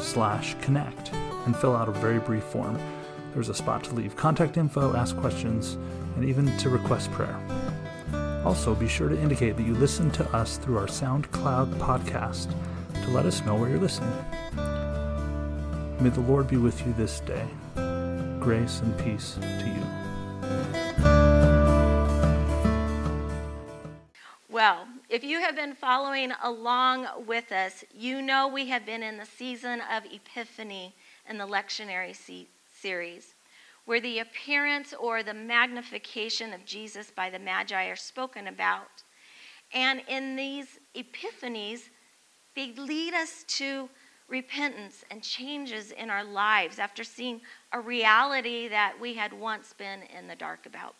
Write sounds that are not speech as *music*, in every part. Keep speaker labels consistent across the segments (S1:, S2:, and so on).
S1: slash connect and fill out a very brief form. There's a spot to leave contact info, ask questions, and even to request prayer. Also, be sure to indicate that you listen to us through our SoundCloud podcast to let us know where you're listening. May the Lord be with you this day. Grace and peace to you.
S2: If you have been following along with us, you know we have been in the season of Epiphany in the lectionary series, where the appearance or the magnification of Jesus by the Magi are spoken about. And in these epiphanies, they lead us to repentance and changes in our lives after seeing a reality that we had once been in the dark about.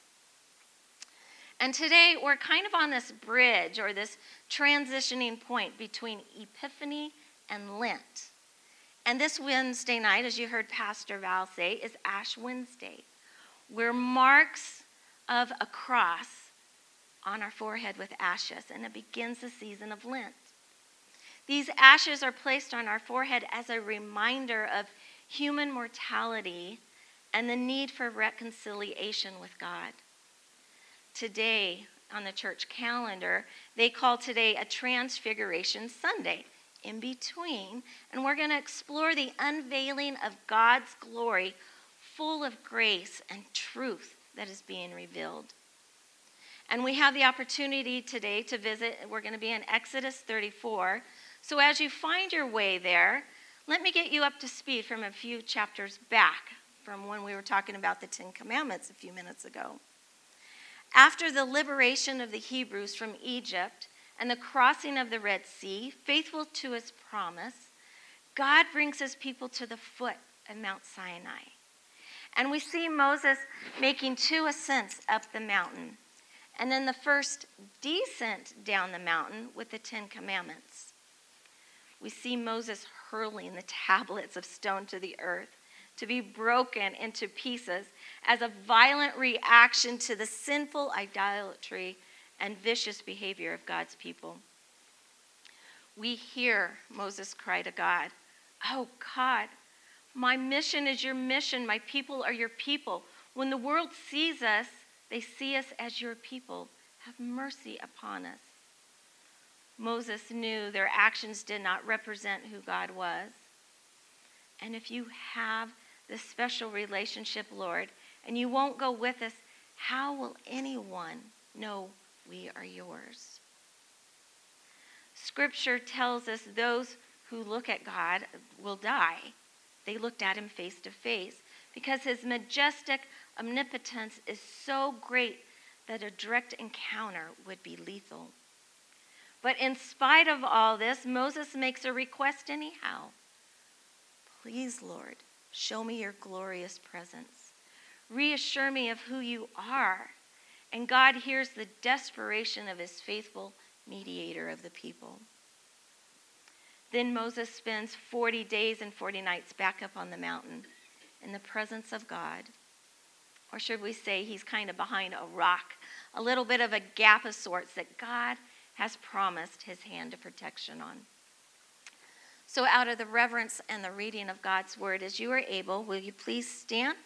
S2: And today we're kind of on this bridge or this transitioning point between Epiphany and Lent. And this Wednesday night, as you heard Pastor Val say, is Ash Wednesday, where marks of a cross on our forehead with ashes, and it begins the season of Lent. These ashes are placed on our forehead as a reminder of human mortality and the need for reconciliation with God today on the church calendar, they call today a Transfiguration Sunday in between. And we're going to explore the unveiling of God's glory, full of grace and truth that is being revealed. And we have the opportunity today to visit, we're going to be in Exodus 34. So as you find your way there, let me get you up to speed from a few chapters back from when we were talking about the Ten Commandments a few minutes ago. After the liberation of the Hebrews from Egypt and the crossing of the Red Sea, faithful to his promise, God brings his people to the foot of Mount Sinai. And we see Moses making two ascents up the mountain, and then the first descent down the mountain with the Ten Commandments. We see Moses hurling the *laughs* tablets of stone to the earth to be broken into pieces as a violent reaction to the sinful idolatry and vicious behavior of God's people. We hear Moses cry to God, Oh God, my mission is your mission, my people are your people. When the world sees us, they see us as your people. Have mercy upon us. Moses knew their actions did not represent who God was. And if you have this special relationship, Lord, and you won't go with us, how will anyone know we are yours? Scripture tells us those who look at God will die. They looked at him face to face because his majestic omnipotence is so great that a direct encounter would be lethal. But in spite of all this, Moses makes a request anyhow. Please, Lord, Show me your glorious presence. Reassure me of who you are. And God hears the desperation of his faithful mediator of the people. Then Moses spends 40 days and 40 nights back up on the mountain in the presence of God. Or should we say he's kind of behind a rock, a little bit of a gap of sorts that God has promised his hand of protection on. So, out of the reverence and the reading of God's word, as you are able, will you please stand?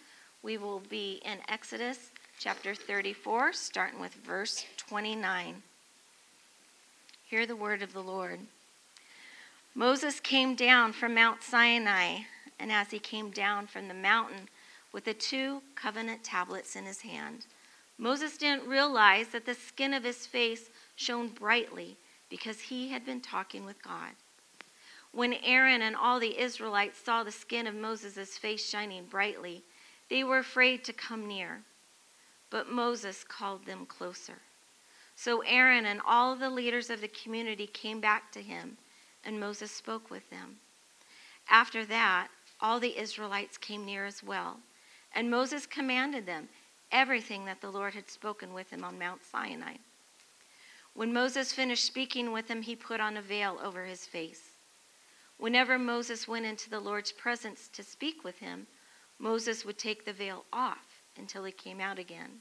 S2: We will be in Exodus chapter 34, starting with verse 29. Hear the word of the Lord. Moses came down from Mount Sinai, and as he came down from the mountain with the two covenant tablets in his hand, Moses didn't realize that the skin of his face shone brightly because he had been talking with God. When Aaron and all the Israelites saw the skin of Moses' face shining brightly, they were afraid to come near. But Moses called them closer. So Aaron and all the leaders of the community came back to him, and Moses spoke with them. After that, all the Israelites came near as well. And Moses commanded them everything that the Lord had spoken with him on Mount Sinai. When Moses finished speaking with him, he put on a veil over his face. Whenever Moses went into the Lord's presence to speak with him, Moses would take the veil off until he came out again.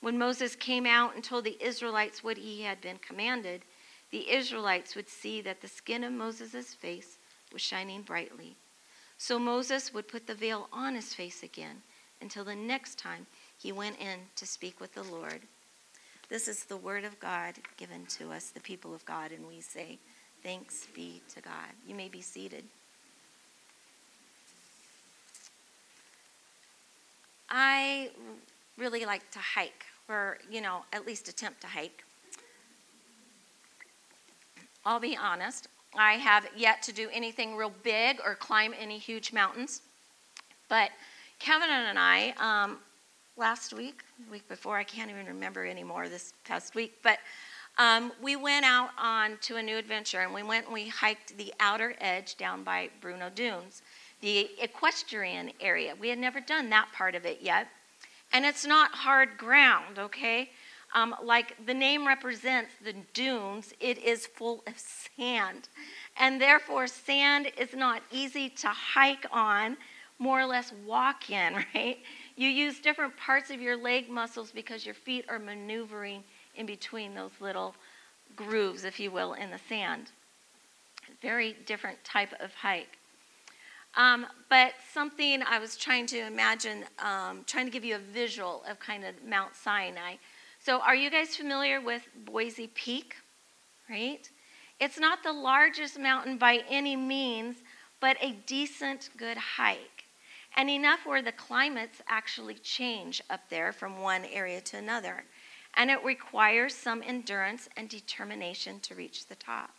S2: When Moses came out and told the Israelites what he had been commanded, the Israelites would see that the skin of Moses' face was shining brightly. So Moses would put the veil on his face again until the next time he went in to speak with the Lord. This is the word of God given to us, the people of God, and we say, Thanks be to God. You may be seated. I really like to hike, or, you know, at least attempt to hike. I'll be honest, I have yet to do anything real big or climb any huge mountains. But Kevin and I, um, last week, week before, I can't even remember anymore this past week, but um, we went out on to a new adventure and we went and we hiked the outer edge down by Bruneau Dunes, the equestrian area. We had never done that part of it yet. And it's not hard ground, okay? Um, like the name represents the dunes, it is full of sand. And therefore, sand is not easy to hike on, more or less walk in, *laughs* right? You use different parts of your leg muscles because your feet are maneuvering in between those little grooves, if you will, in the sand. Very different type of hike. Um, but something I was trying to imagine, um, trying to give you a visual of kind of Mount Sinai. So, are you guys familiar with Boise Peak? Right? It's not the largest mountain by any means, but a decent, good hike. And enough where the climates actually change up there from one area to another. And it requires some endurance and determination to reach the top.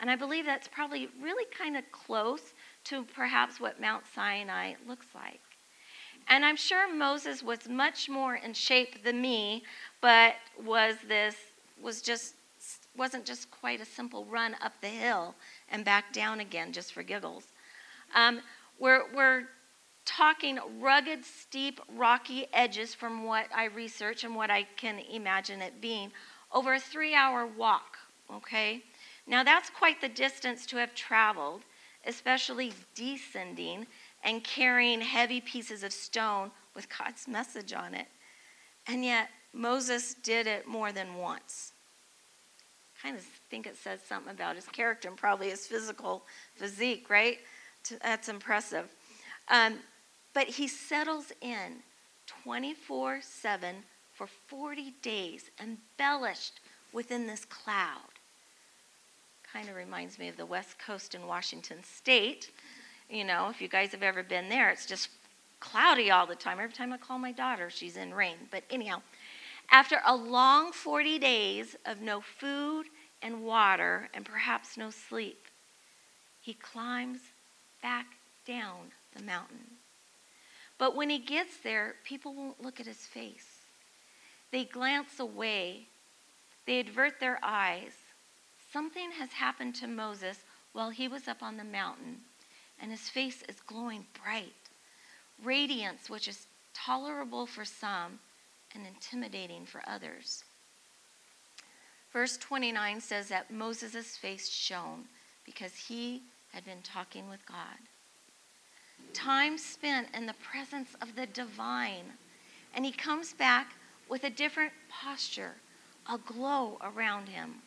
S2: And I believe that's probably really kind of close to perhaps what Mount Sinai looks like. And I'm sure Moses was much more in shape than me, but was this was just wasn't just quite a simple run up the hill and back down again just for giggles. Um, we're, we're talking rugged, steep, rocky edges from what I research and what I can imagine it being over a three hour walk, okay? Now that's quite the distance to have traveled, especially descending and carrying heavy pieces of stone with God's message on it. And yet, Moses did it more than once. Kind of think it says something about his character and probably his physical physique, right? That's impressive. Um, but he settles in 24 7 for 40 days, embellished within this cloud. Kind of reminds me of the West Coast in Washington State. You know, if you guys have ever been there, it's just cloudy all the time. Every time I call my daughter, she's in rain. But anyhow, after a long 40 days of no food and water and perhaps no sleep, he climbs back down the mountain. But when he gets there, people won't look at his face. They glance away, they avert their eyes. Something has happened to Moses while he was up on the mountain and his face is glowing bright. Radiance, which is tolerable for some and intimidating for others. Verse 29 says that Moses' face shone because he had been talking with God. Time spent in the presence of the divine. And he comes back with a different posture, a glow around him.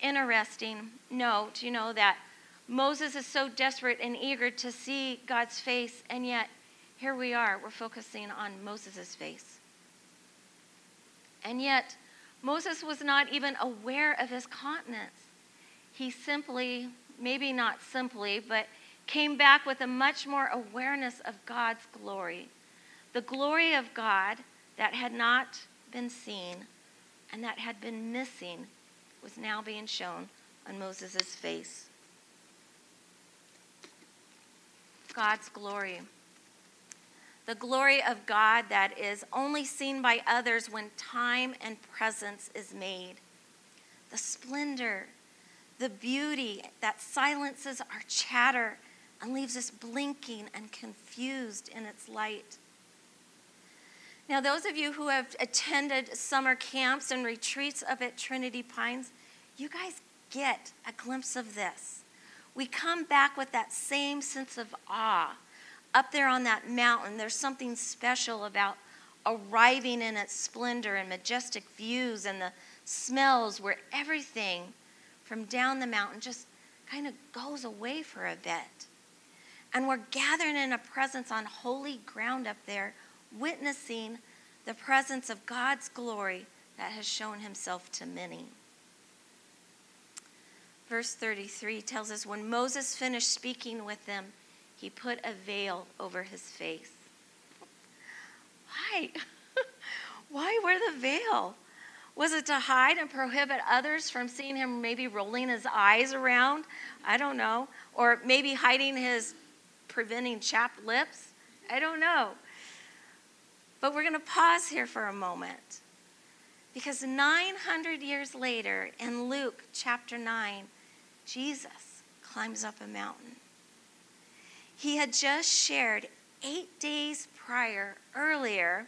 S2: Interesting note, you know, that Moses is so desperate and eager to see God's face, and yet here we are, we're focusing on Moses' face. And yet, Moses was not even aware of his continence. He simply, maybe not simply, but came back with a much more awareness of God's glory. The glory of God that had not been seen and that had been missing was now being shown on Moses' face. God's glory. The glory of God that is only seen by others when time and presence is made. The splendor, the beauty that silences our chatter and leaves us blinking and confused in its light. Now, those of you who have attended summer camps and retreats up at Trinity Pines, you guys get a glimpse of this. We come back with that same sense of awe. Up there on that mountain, there's something special about arriving in its splendor and majestic views and the smells where everything from down the mountain just kind of goes away for a bit. And we're gathering in a presence on holy ground up there, witnessing the presence of God's glory that has shown himself to many. Verse 33 tells us when Moses finished speaking with them, he put a veil over his face. Why? *laughs* Why wear the veil? Was it to hide and prohibit others from seeing him maybe rolling his eyes around? I don't know. Or maybe hiding his preventing chapped lips? I don't know. But we're going to pause here for a moment. Because 900 years later, in Luke chapter 9, Jesus climbs up a mountain. He had just shared eight days prior, earlier,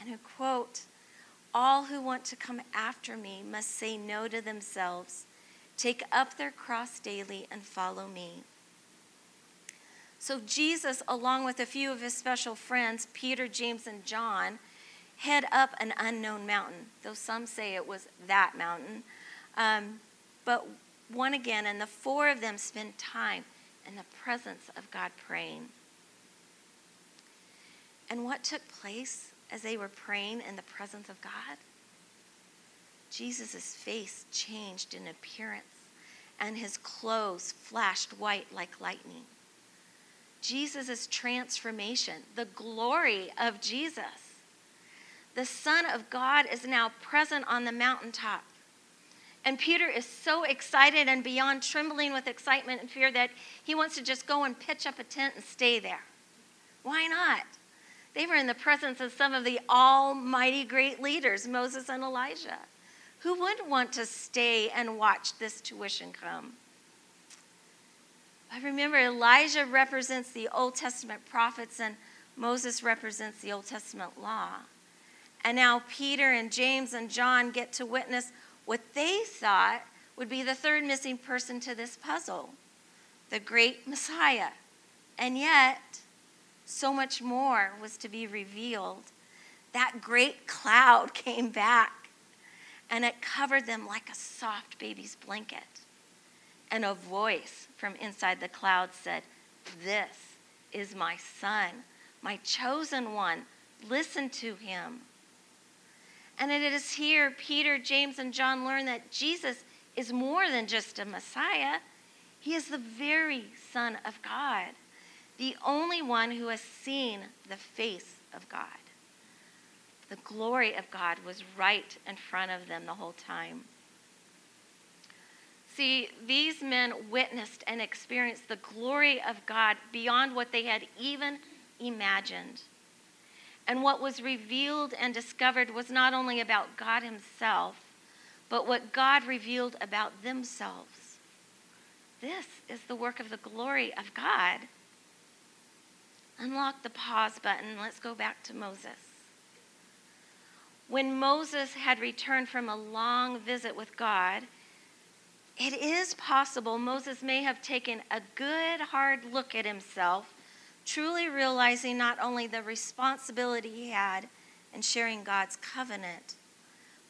S2: and a quote, all who want to come after me must say no to themselves, take up their cross daily, and follow me. So, Jesus, along with a few of his special friends, Peter, James, and John, head up an unknown mountain, though some say it was that mountain. Um, but one again, and the four of them spend time in the presence of God praying. And what took place as they were praying in the presence of God? Jesus' face changed in appearance, and his clothes flashed white like lightning. Jesus' transformation, the glory of Jesus. The Son of God is now present on the mountaintop. And Peter is so excited and beyond trembling with excitement and fear that he wants to just go and pitch up a tent and stay there. Why not? They were in the presence of some of the almighty great leaders, Moses and Elijah. Who wouldn't want to stay and watch this tuition come? I remember Elijah represents the Old Testament prophets and Moses represents the Old Testament law. And now Peter and James and John get to witness what they thought would be the third missing person to this puzzle the great Messiah. And yet, so much more was to be revealed. That great cloud *laughs* came back and it covered them like a soft baby's blanket. And a voice from inside the cloud said, This is my son, my chosen one. Listen to him. And it is here Peter, James, and John learn that Jesus is more than just a Messiah, he is the very Son of God the only one who has seen the face of God. The glory of God was right in front of them the whole time. See, these men witnessed and experienced the glory of God beyond what they had even imagined. And what was revealed and discovered was not only about God Himself, but what God revealed about themselves. This is the work of the glory of God Unlock the pause button. Let's go back to Moses. When Moses had returned from a long visit with God, it is possible Moses may have taken a good hard look at himself, truly realizing not only the responsibility he had in sharing God's covenant,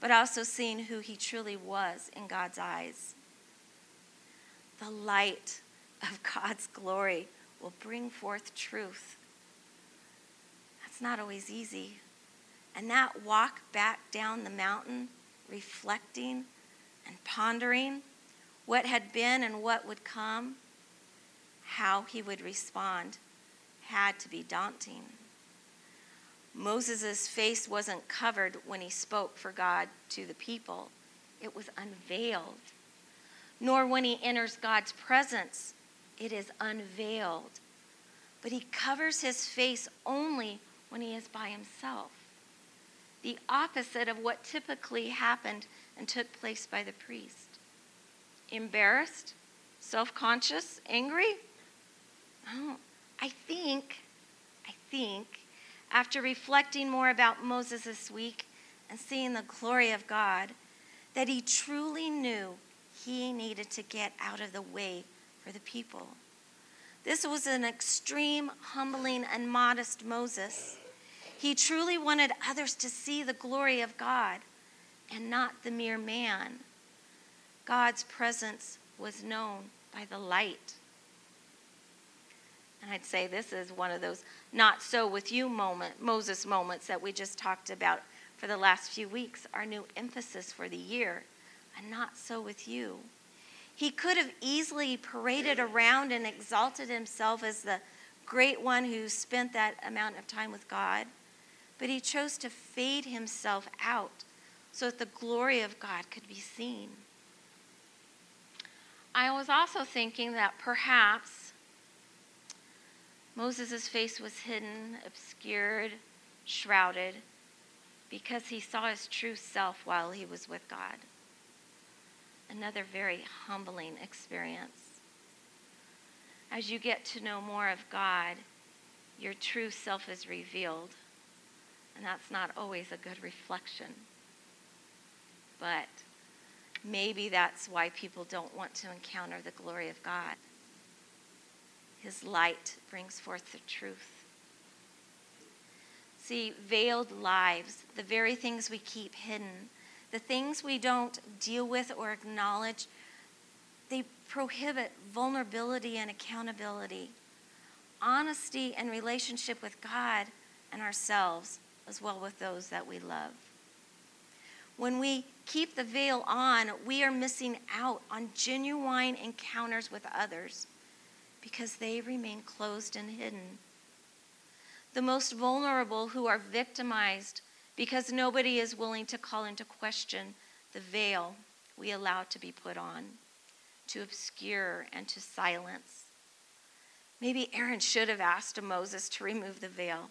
S2: but also seeing who he truly was in God's eyes. The light of God's glory will bring forth truth. That's not always easy. And that walk back down the mountain, reflecting and pondering what had been and what would come, how he would respond, had to be daunting. Moses' face wasn't covered when he spoke for God to the people, it was unveiled. Nor when he enters God's presence, it is unveiled but he covers his face only when he is by himself. The opposite of what typically happened and took place by the priest. Embarrassed, self conscious, angry? Oh, I think, I think, after reflecting more about Moses this week and seeing the glory of God, that he truly knew he needed to get out of the way for the people. This was an extreme, humbling, and modest Moses. He truly wanted others to see the glory of God and not the mere man. God's presence was known by the light. And I'd say this is one of those not so with you moment, Moses moments that we just talked about for the last few weeks, our new emphasis for the year, and not so with you. He could have easily paraded around and exalted himself as the great one who spent that amount of time with God, but he chose to fade himself out so that the glory of God could be seen. I was also thinking that perhaps Moses' face was hidden, obscured, shrouded, because he saw his true self while he was with God. Another very humbling experience. As you get to know more of God, your true self is revealed, and that's not always a good reflection. But maybe that's why people don't want to encounter the glory of God. His light brings forth the truth. See, veiled lives, the very things we keep hidden, the things we don't deal with or acknowledge, they prohibit vulnerability and accountability, honesty and relationship with God and ourselves, as well with those that we love. When we keep the veil on, we are missing out on genuine encounters with others because they remain closed and hidden. The most vulnerable who are victimized because nobody is willing to call into question the veil we allow to be put on, to obscure and to silence. Maybe Aaron should have asked Moses to remove the veil.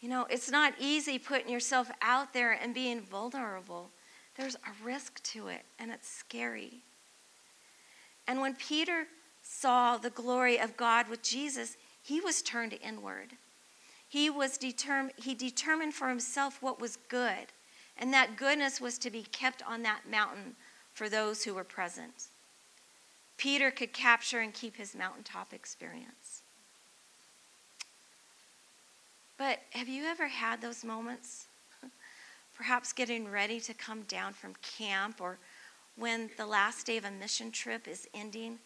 S2: You know, it's not easy putting yourself out there and being vulnerable. There's a risk to it, and it's scary. And when Peter saw the glory of God with Jesus, he was turned inward. He was determined he determined for himself what was good, and that goodness was to be kept on that mountain for those who were present. Peter could capture and keep his mountaintop experience. But have you ever had those moments? Perhaps getting ready to come down from camp or when the last day of a mission trip is ending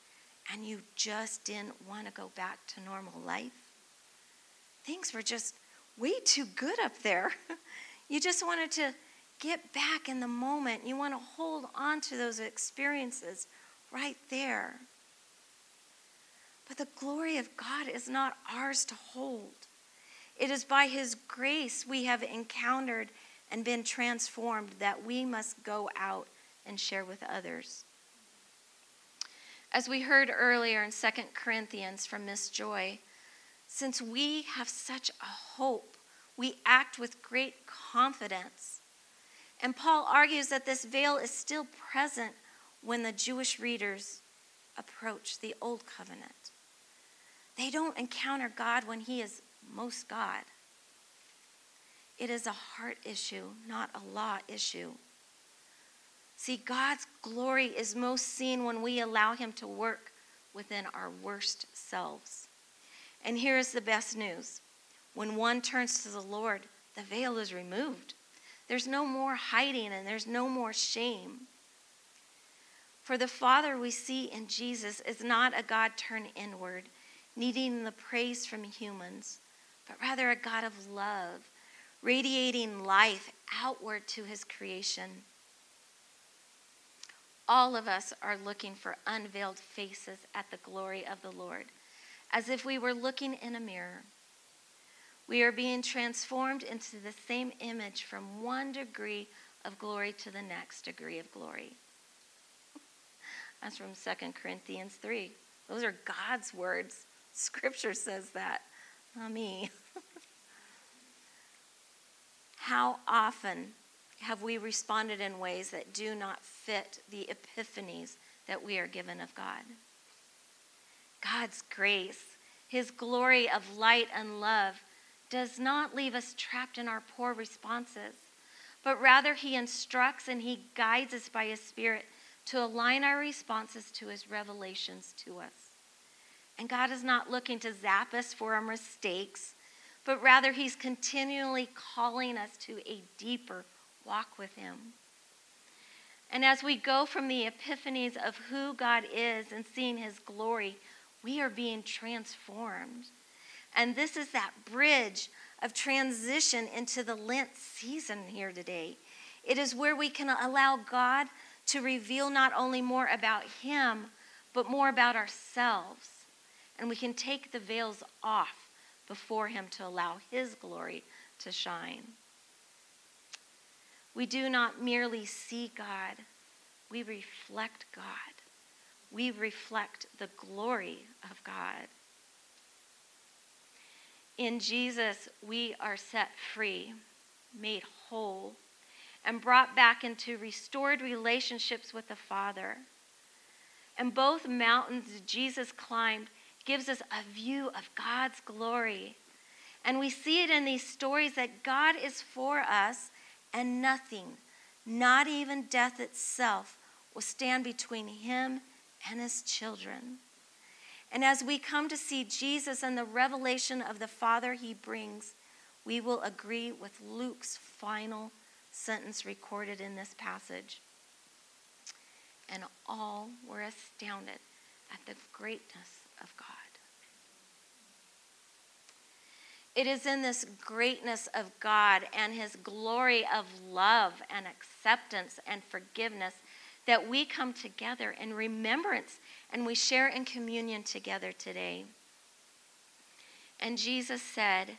S2: and you just didn't want to go back to normal life. Things were just way too good up there. *laughs* you just wanted to get back in the moment. You want to hold on to those experiences right there. But the glory of God is not ours to hold. It is by His grace we have encountered and been transformed that we must go out and share with others. As we heard earlier in 2 Corinthians from Miss Joy, since we have such a hope, we act with great confidence. And Paul argues that this veil is still present when the Jewish readers approach the Old Covenant. They don't encounter God when He is most God. It is a heart issue, not a law issue. See, God's glory is most seen when we allow Him to work within our worst selves. And here is the best news when one turns to the Lord, the veil is removed. There's no more hiding and there's no more shame. For the Father we see in Jesus is not a God turned inward, needing the praise from humans, but rather a God of love, radiating life outward to his creation all of us are looking for unveiled faces at the glory of the Lord, as if we were looking in a mirror. We are being transformed into the same image from one degree of glory to the next degree of glory. That's from 2 Corinthians 3. Those are God's words. Scripture says that, not me. *laughs* How often have we responded in ways that do not fit the epiphanies that we are given of God? God's grace, His glory of light and love, does not leave us trapped in our poor responses, but rather He instructs and He guides us by His Spirit to align our responses to His revelations to us. And God is not looking to zap us for our mistakes, but rather He's continually calling us to a deeper walk with Him. And as we go from the epiphanies of who God is and seeing His glory, we are being transformed. And this is that bridge of transition into the Lent season here today. It is where we can allow God to reveal not only more about Him, but more about ourselves. And we can take the veils off before Him to allow His glory to shine. We do not merely see God, we reflect God. We reflect the glory of God. In Jesus, we are set free, made whole, and brought back into restored relationships with the Father. And both mountains Jesus climbed gives us a view of God's glory. And we see it in these stories that God is for us and nothing, not even death itself, will stand between him and his children. And as we come to see Jesus and the revelation of the Father he brings, we will agree with Luke's final sentence recorded in this passage. And all were astounded at the greatness of God. It is in this greatness of God and his glory of love and acceptance and forgiveness that we come together in remembrance and we share in communion together today. And Jesus said,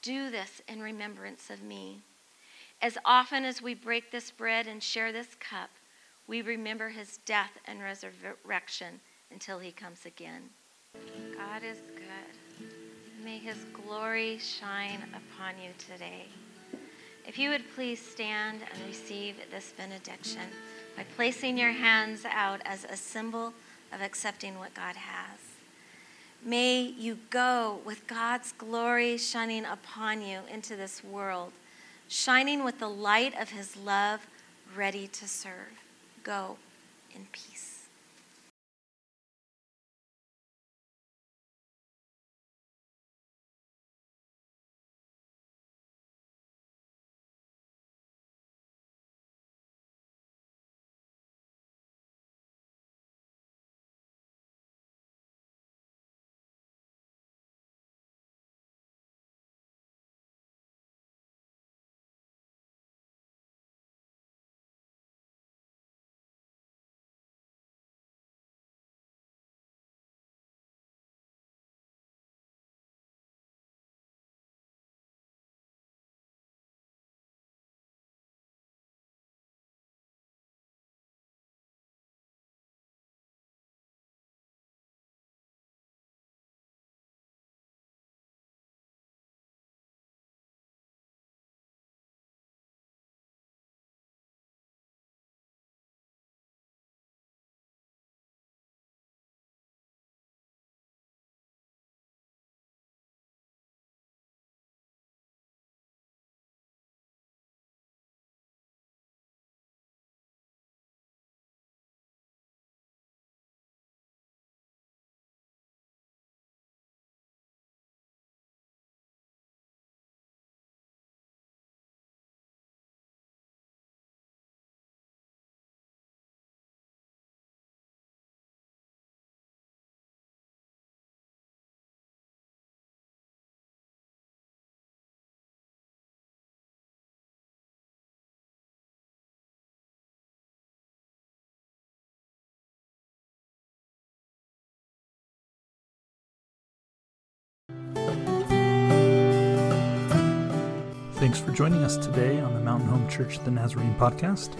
S2: Do this in remembrance of me. As often as we break this bread and share this cup, we remember his death and resurrection until he comes again. God is. May his glory shine upon you today. If you would please stand and receive this benediction by placing your hands out as a symbol of accepting what God has. May you go with God's glory shining upon you into this world, shining with the light of his love, ready to serve. Go in peace.
S1: Thanks for joining us today on the Mountain Home Church the Nazarene podcast.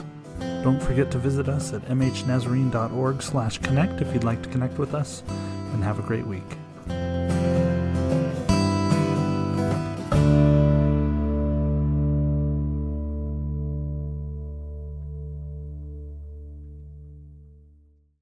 S1: Don't forget to visit us at mhnazarene.org slash connect if you'd like to connect with us, and have a great week.